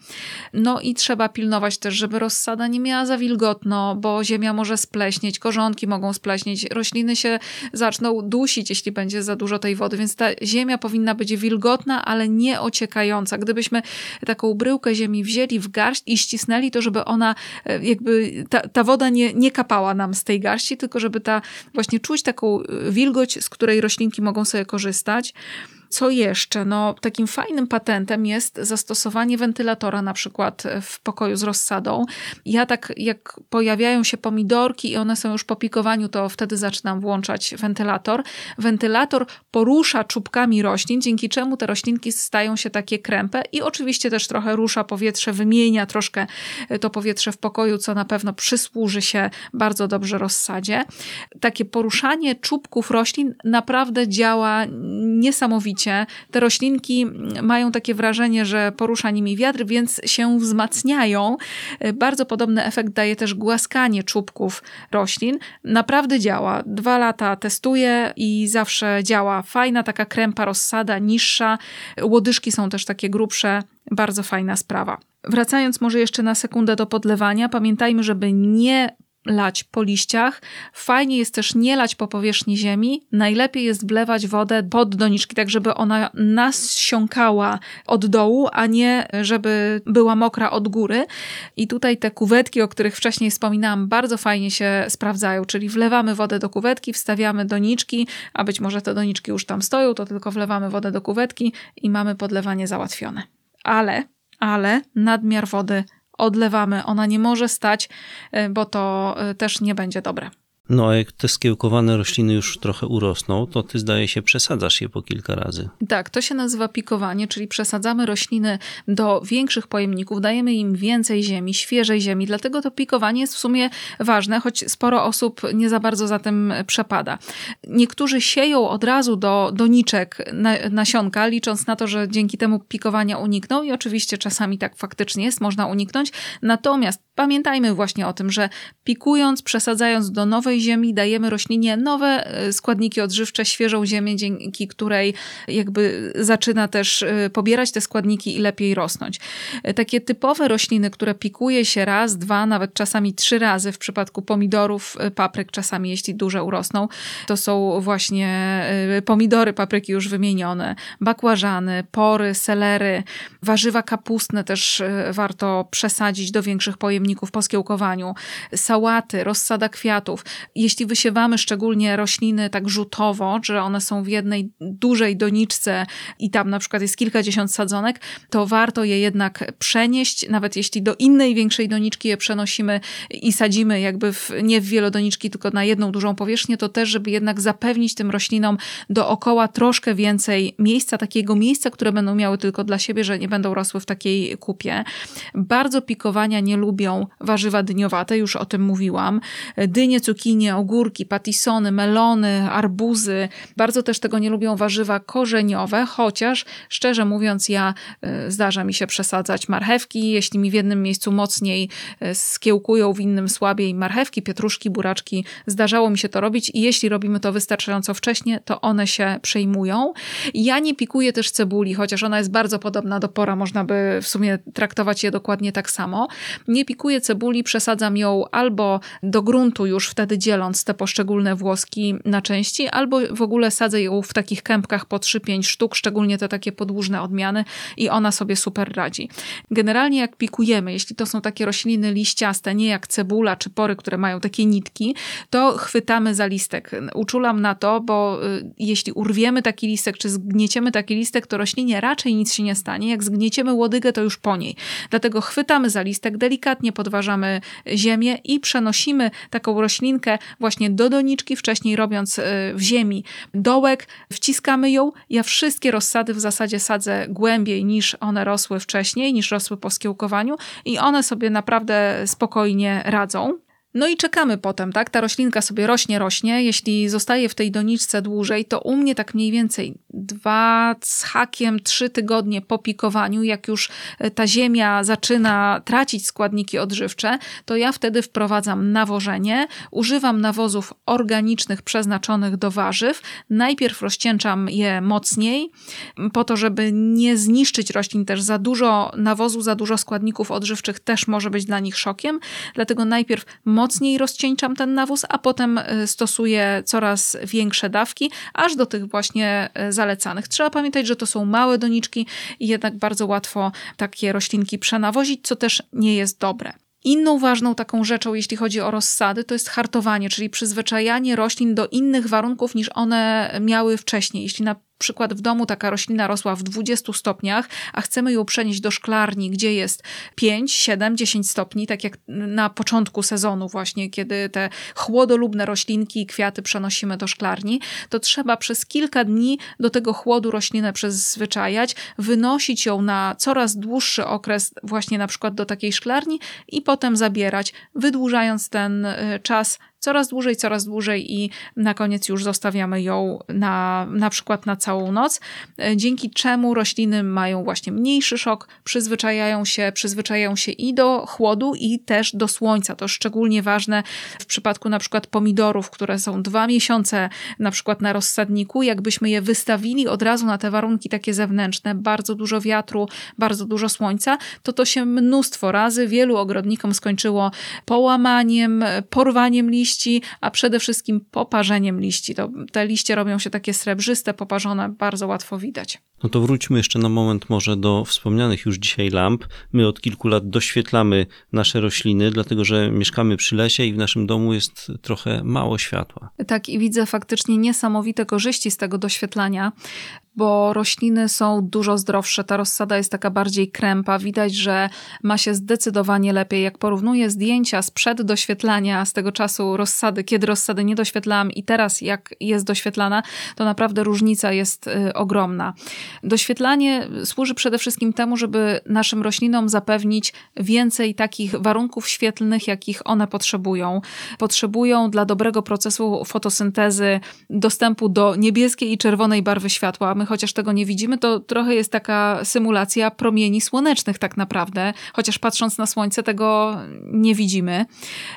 No i trzeba pilnować też, żeby rozsada nie miała za wilgotno, bo ziemia może spleśnieć, korzonki mogą spleśnieć, rośliny się zaczną dusić, jeśli będzie za dużo tej wody, więc ta ziemia powinna być wilgotna, ale nie ociekająca. Gdybyśmy taką bryłkę ziemi wzięli w garść i ścisnęli, to żeby ona e, jakby, ta, ta woda nie, nie kapała nam z tej garści, tylko żeby ta właśnie czuć taką e, wilgoć, z której roślinki mogą sobie korzystać. Co jeszcze? No, takim fajnym patentem jest zastosowanie wentylatora na przykład w pokoju z rozsadą. Ja tak, jak pojawiają się pomidorki i one są już po pikowaniu, to wtedy zaczynam włączać wentylator. Wentylator porusza czubkami roślin, dzięki czemu te roślinki stają się takie krępe i oczywiście też trochę rusza powietrze, wymienia troszkę to powietrze w pokoju, co na pewno przysłuży się bardzo dobrze rozsadzie. Takie poruszanie czubków roślin naprawdę działa niesamowicie te roślinki mają takie wrażenie, że porusza nimi wiatr, więc się wzmacniają. Bardzo podobny efekt daje też głaskanie czubków roślin. Naprawdę działa. Dwa lata testuję i zawsze działa. Fajna taka krępa rozsada, niższa. Łodyżki są też takie grubsze. Bardzo fajna sprawa. Wracając może jeszcze na sekundę do podlewania, pamiętajmy, żeby nie lać po liściach. Fajnie jest też nie lać po powierzchni ziemi. Najlepiej jest wlewać wodę pod doniczki, tak żeby ona nasiąkała od dołu, a nie żeby była mokra od góry. I tutaj te kuwetki, o których wcześniej wspominałam, bardzo fajnie się sprawdzają, czyli wlewamy wodę do kuwetki, wstawiamy doniczki, a być może te doniczki już tam stoją, to tylko wlewamy wodę do kuwetki i mamy podlewanie załatwione. Ale, ale nadmiar wody odlewamy. Ona nie może stać, e, bo to e, też nie będzie dobre. No a jak te skiełkowane rośliny już trochę urosną, to ty zdaje się przesadzasz je po kilka razy. Tak, to się nazywa pikowanie, czyli przesadzamy rośliny do większych pojemników, dajemy im więcej ziemi, świeżej ziemi, dlatego to pikowanie jest w sumie ważne, choć sporo osób nie za bardzo za tym przepada. Niektórzy sieją od razu do doniczek nasionka, licząc na to, że dzięki temu pikowania unikną i oczywiście czasami tak faktycznie jest, można uniknąć. Natomiast pamiętajmy właśnie o tym, że pikując, przesadzając do nowej ziemi dajemy roślinie nowe e, składniki odżywcze, świeżą ziemię, dzięki której jakby zaczyna też e, pobierać te składniki i lepiej rosnąć. E, takie typowe rośliny, które pikuje się raz, dwa, nawet czasami trzy razy w przypadku pomidorów, papryk, czasami jeśli duże urosną, to są właśnie pomidory, papryki już wymienione, bakłażany, pory, selery, warzywa kapustne też warto przesadzić do większych pojemników po skiełkowaniu, sałaty, rozsada kwiatów jeśli wysiewamy szczególnie rośliny tak rzutowo, że one są w jednej dużej doniczce i tam na przykład jest kilkadziesiąt sadzonek, to warto je jednak przenieść, nawet jeśli do innej większej doniczki je przenosimy i sadzimy jakby w, nie w wielodoniczki, tylko na jedną dużą powierzchnię, to też, żeby jednak zapewnić tym roślinom dookoła troszkę więcej miejsca, takiego miejsca, które będą miały tylko dla siebie, że nie będą rosły w takiej kupie. Bardzo pikowania nie lubią warzywa dyniowate, już o tym mówiłam. Dynie, cukinie, cukinie, ogórki, patisony, melony, arbuzy. Bardzo też tego nie lubią warzywa korzeniowe, chociaż szczerze mówiąc, ja y, zdarza mi się przesadzać marchewki. Jeśli mi w jednym miejscu mocniej y, skiełkują, w innym słabiej marchewki, pietruszki, buraczki, zdarzało mi się to robić i jeśli robimy to wystarczająco wcześnie, to one się przejmują. Ja nie pikuję też cebuli, chociaż ona jest bardzo podobna do pora, można by w sumie traktować je dokładnie tak samo. Nie pikuję cebuli, przesadzam ją albo do gruntu już wtedy dzieląc te poszczególne włoski na części, albo w ogóle sadzę ją w takich kępkach po 3-5 sztuk, szczególnie te takie podłużne odmiany i ona sobie super radzi. Generalnie jak pikujemy, jeśli to są takie rośliny liściaste, nie jak cebula czy pory, które mają takie nitki, to chwytamy za listek. Uczulam na to, bo y, jeśli urwiemy taki listek, czy zgnieciemy taki listek, to roślinie raczej nic się nie stanie. Jak zgnieciemy łodygę, to już po niej. Dlatego chwytamy za listek, delikatnie podważamy ziemię i przenosimy taką roślinkę właśnie do doniczki, wcześniej robiąc e, w ziemi dołek, wciskamy ją. Ja wszystkie rozsady w zasadzie sadzę głębiej niż one rosły wcześniej, niż rosły po skiełkowaniu i one sobie naprawdę spokojnie radzą. No i czekamy potem, tak? Ta roślinka sobie rośnie, rośnie. Jeśli zostaje w tej doniczce dłużej, to u mnie tak mniej więcej dwa z hakiem, trzy tygodnie po pikowaniu, jak już e, ta ziemia zaczyna tracić składniki odżywcze, to ja wtedy wprowadzam nawożenie. Używam nawozów organicznych przeznaczonych do warzyw. Najpierw rozcieńczam je mocniej, po to, żeby nie zniszczyć roślin też za dużo nawozu, za dużo składników odżywczych też może być dla nich szokiem. Dlatego najpierw mocniej rozcieńczam ten nawóz, a potem e, stosuję coraz większe dawki, aż do tych właśnie e, zalecanych. Trzeba pamiętać, że to są małe doniczki i jednak bardzo łatwo takie roślinki przenawozić, co też nie jest dobre. Inną ważną taką rzeczą, jeśli chodzi o rozsady, to jest hartowanie, czyli przyzwyczajanie roślin do innych warunków niż one miały wcześniej. Jeśli na przykład w domu taka roślina rosła w 20 stopniach, a chcemy ją przenieść do szklarni, gdzie jest 5, 7, 10 stopni, tak jak na początku sezonu właśnie, kiedy te chłodolubne roślinki i kwiaty przenosimy do szklarni, to trzeba przez kilka dni do tego chłodu roślinę przyzwyczajać, wynosić ją na coraz dłuższy okres właśnie na przykład do takiej szklarni i potem zabierać, wydłużając ten y, czas coraz dłużej, coraz dłużej i na koniec już zostawiamy ją na, na przykład na całą noc, e, dzięki czemu rośliny mają właśnie mniejszy szok, przyzwyczajają się, przyzwyczajają się i do chłodu, i też do słońca. To szczególnie ważne w przypadku na przykład pomidorów, które są dwa miesiące na przykład na rozsadniku, jakbyśmy je wystawili od razu na te warunki takie zewnętrzne, bardzo dużo wiatru, bardzo dużo słońca, to to się mnóstwo razy wielu ogrodnikom skończyło połamaniem, porwaniem liści, a przede wszystkim poparzeniem liści. To, te liście robią się takie srebrzyste, poparzone, bardzo łatwo widać. No to wróćmy jeszcze na moment może do wspomnianych już dzisiaj lamp. My od kilku lat doświetlamy nasze rośliny, dlatego że mieszkamy przy lesie i w naszym domu jest trochę mało światła. Tak, i widzę faktycznie niesamowite korzyści z tego doświetlania bo rośliny są dużo zdrowsze. Ta rozsada jest taka bardziej krępa. Widać, że ma się zdecydowanie lepiej. Jak porównuję zdjęcia sprzed doświetlania, z tego czasu rozsady, kiedy rozsady nie doświetlałam i teraz jak jest doświetlana, to naprawdę różnica jest y, ogromna. Doświetlanie służy przede wszystkim temu, żeby naszym roślinom zapewnić więcej takich warunków świetlnych, jakich one potrzebują. Potrzebują dla dobrego procesu fotosyntezy dostępu do niebieskiej i czerwonej barwy światła. My chociaż tego nie widzimy, to trochę jest taka symulacja promieni słonecznych tak naprawdę, chociaż patrząc na słońce tego nie widzimy.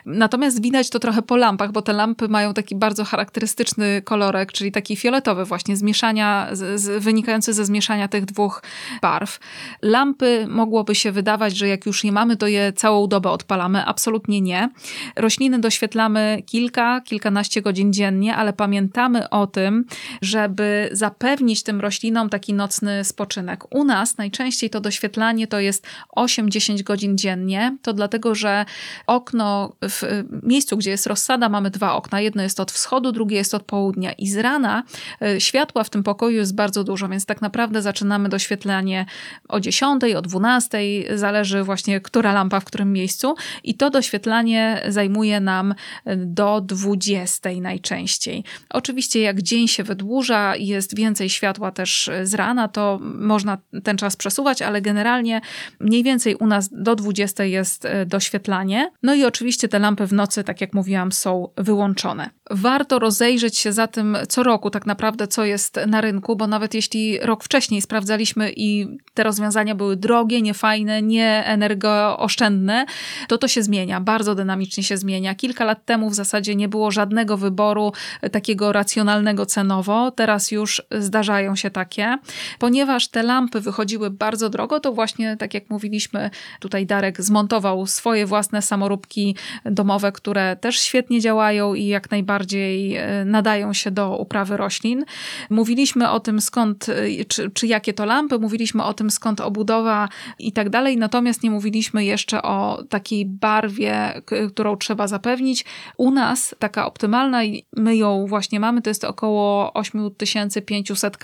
Natomiast widać to trochę po lampach, bo te lampy mają taki bardzo charakterystyczny kolorek, czyli taki fioletowy właśnie, zmieszania, z, z, wynikający ze zmieszania tych dwóch barw. Lampy mogłoby się wydawać, że jak już je mamy, to je całą dobę odpalamy. Absolutnie nie. Rośliny doświetlamy kilka, kilkanaście godzin dziennie, ale pamiętamy o tym, żeby zapewnić tym roślinom taki nocny spoczynek. U nas najczęściej to doświetlanie to jest 8-10 godzin dziennie. To dlatego, że okno w miejscu, gdzie jest rozsada, mamy dwa okna. Jedno jest od wschodu, drugie jest od południa. I z rana y, światła w tym pokoju jest bardzo dużo, więc tak naprawdę zaczynamy doświetlanie o 10, o 12, zależy właśnie, która lampa w którym miejscu. I to doświetlanie zajmuje nam y, do 20 najczęściej. Oczywiście, jak dzień się wydłuża jest więcej światła też z rana, to można ten czas przesuwać, ale generalnie mniej więcej u nas do 20 jest y, doświetlanie. No i oczywiście te lampy w nocy, tak jak mówiłam, są wyłączone. Warto rozejrzeć się za tym co roku tak naprawdę, co jest na rynku, bo nawet jeśli rok wcześniej sprawdzaliśmy i te rozwiązania były drogie, niefajne, nie energooszczędne, to to się zmienia, bardzo dynamicznie się zmienia. Kilka lat temu w zasadzie nie było żadnego wyboru takiego racjonalnego cenowo, teraz już zdarzają się takie. Ponieważ te lampy wychodziły bardzo drogo, to właśnie tak jak mówiliśmy, tutaj Darek zmontował swoje własne samoróbki domowe, które też świetnie działają i jak najbardziej e, nadają się do uprawy roślin. Mówiliśmy o tym skąd, e, czy, czy jakie to lampy, mówiliśmy o tym skąd obudowa i tak dalej, natomiast nie mówiliśmy jeszcze o takiej barwie, którą trzeba zapewnić. U nas taka optymalna my ją właśnie mamy, to jest około 8500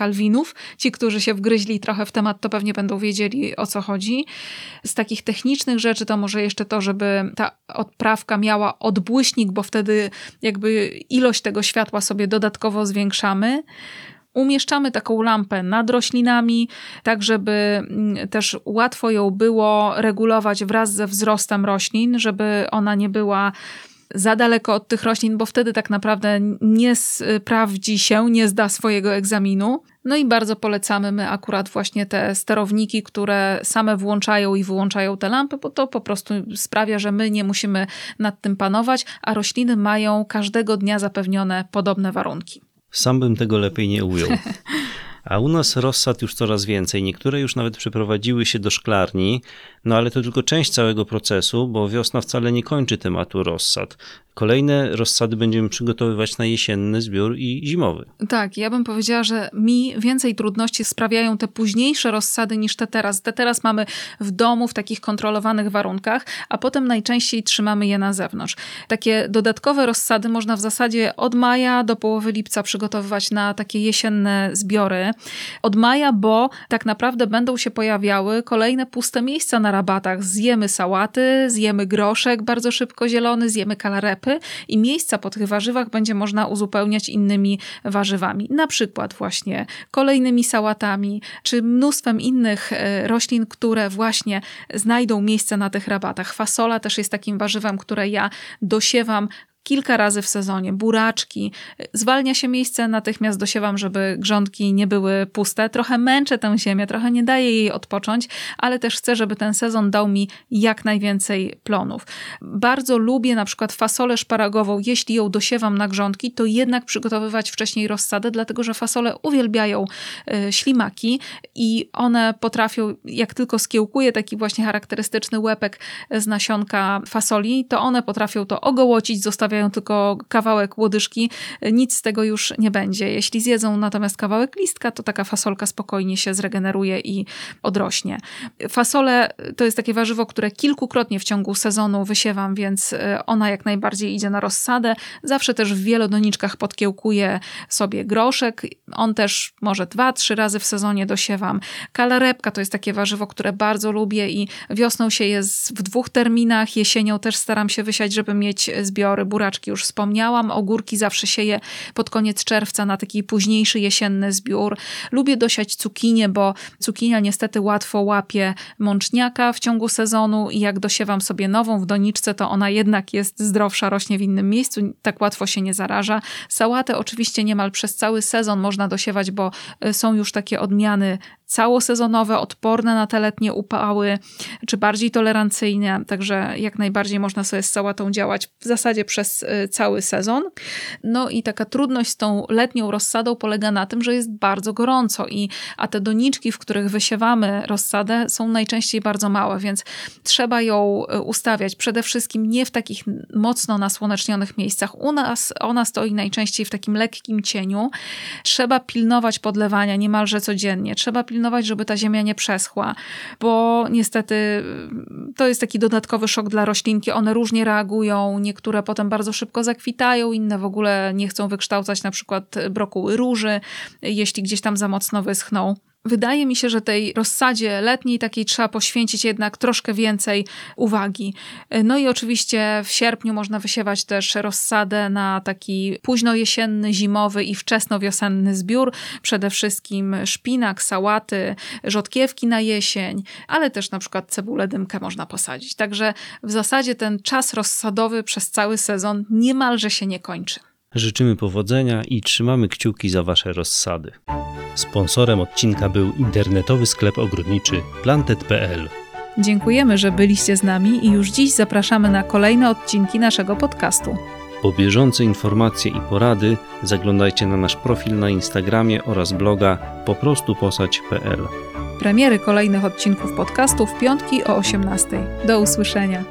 Ci, którzy się wgryźli trochę w temat, to pewnie będą wiedzieli o co chodzi. Z takich technicznych rzeczy to może jeszcze to, żeby ta odprawka miała odbłyśnik, bo wtedy jakby ilość tego światła sobie dodatkowo zwiększamy. Umieszczamy taką lampę nad roślinami, tak żeby mm, też łatwo ją było regulować wraz ze wzrostem roślin, żeby ona nie była za daleko od tych roślin, bo wtedy tak naprawdę nie sprawdzi się, nie zda swojego egzaminu. No i bardzo polecamy my akurat właśnie te sterowniki, które same włączają i wyłączają te lampy, bo to po prostu sprawia, że my nie musimy nad tym panować, a rośliny mają każdego dnia zapewnione podobne warunki. Sam bym tego lepiej nie ujął. A u nas rozsad już coraz więcej. Niektóre już nawet przeprowadziły się do szklarni, no ale to tylko część całego procesu, bo wiosna wcale nie kończy tematu rozsad. Kolejne rozsady będziemy przygotowywać na jesienny zbiór i zimowy. Tak, ja bym powiedziała, że mi więcej trudności sprawiają te późniejsze rozsady niż te teraz. Te teraz mamy w domu, w takich kontrolowanych warunkach, a potem najczęściej trzymamy je na zewnątrz. Takie dodatkowe rozsady można w zasadzie od maja do połowy lipca przygotowywać na takie jesienne zbiory. Od maja, bo tak naprawdę będą się pojawiały kolejne puste miejsca na rabatach. Zjemy sałaty, zjemy groszek bardzo szybko zielony, zjemy kalarepy i miejsca po tych warzywach będzie można uzupełniać innymi warzywami. Na przykład właśnie kolejnymi sałatami, czy mnóstwem innych e, roślin, które właśnie znajdą miejsce na tych rabatach. Fasola też jest takim warzywem, które ja dosiewam kilka razy w sezonie, buraczki. Zwalnia się miejsce, natychmiast dosiewam, żeby grządki nie były puste. Trochę męczę tę ziemię, trochę nie daję jej odpocząć, ale też chcę, żeby ten sezon dał mi jak najwięcej plonów. Bardzo lubię na przykład fasolę szparagową, jeśli ją dosiewam na grządki, to jednak przygotowywać wcześniej rozsadę, dlatego że fasole uwielbiają y, ślimaki i one potrafią, jak tylko skiełkuje taki właśnie charakterystyczny łepek z nasionka fasoli, to one potrafią to ogołocić, zostawiają tylko kawałek łodyżki, nic z tego już nie będzie. Jeśli zjedzą natomiast kawałek listka, to taka fasolka spokojnie się zregeneruje i odrośnie. Fasole to jest takie warzywo, które kilkukrotnie w ciągu sezonu wysiewam, więc y, ona jak najbardziej idzie na rozsadę. Zawsze też w wielodoniczkach podkiełkuję sobie groszek. On też może dwa, trzy razy w sezonie dosiewam. Kalarepka to jest takie warzywo, które bardzo lubię i wiosną się jest w dwóch terminach, jesienią też staram się wysiać, żeby mieć zbiory. Buraczki już wspomniałam, ogórki zawsze sieję pod koniec czerwca na taki późniejszy jesienny zbiór. Lubię dosiać cukinię, bo cukinia niestety łatwo łapie mączniaka w ciągu sezonu i jak dosiewam sobie nową w doniczce, to ona jednak jest zdrowsza, rośnie w innym miejscu, tak łatwo się nie zaraża. Sałatę oczywiście niemal przez cały sezon można dosiewać, bo y, są już takie odmiany całosezonowe, odporne na te letnie upały, czy bardziej tolerancyjne, także jak najbardziej można sobie z sałatą działać w zasadzie przez y, cały sezon. No i taka trudność z tą letnią rozsadą polega na tym, że jest bardzo gorąco i a te doniczki, w których wysiewamy rozsadę są najczęściej bardzo małe, więc trzeba ją y, ustawiać przede wszystkim nie w takich mocno nasłonecznionych miejscach. U nas ona stoi najczęściej w takim lekkim cieniu. Trzeba pilnować podlewania niemalże codziennie. Trzeba pilnować pilnować, żeby ta ziemia nie przeschła, bo niestety mm, to jest taki dodatkowy szok dla roślinki. One różnie reagują, niektóre potem bardzo szybko zakwitają, inne w ogóle nie chcą wykształcać na przykład brokuły róży, jeśli gdzieś tam za mocno wyschną. Wydaje mi się, że tej rozsadzie letniej takiej trzeba poświęcić jednak troszkę więcej uwagi. No i oczywiście w sierpniu można wysiewać też rozsadę na taki późno jesienny, zimowy i wczesnowiosenny zbiór. Przede wszystkim szpinak, sałaty, rzodkiewki na jesień, ale też na przykład cebulę dymkę można posadzić. Także w zasadzie ten czas rozsadowy przez cały sezon niemalże się nie kończy. Życzymy powodzenia i trzymamy kciuki za Wasze rozsady. Sponsorem odcinka był internetowy sklep ogrodniczy plantet.pl. Dziękujemy, że byliście z nami i już dziś zapraszamy na kolejne odcinki naszego podcastu. Po bieżące informacje i porady zaglądajcie na nasz profil na Instagramie oraz bloga poprostuposać.pl. Premiery kolejnych odcinków podcastu w piątki o 18. Do usłyszenia.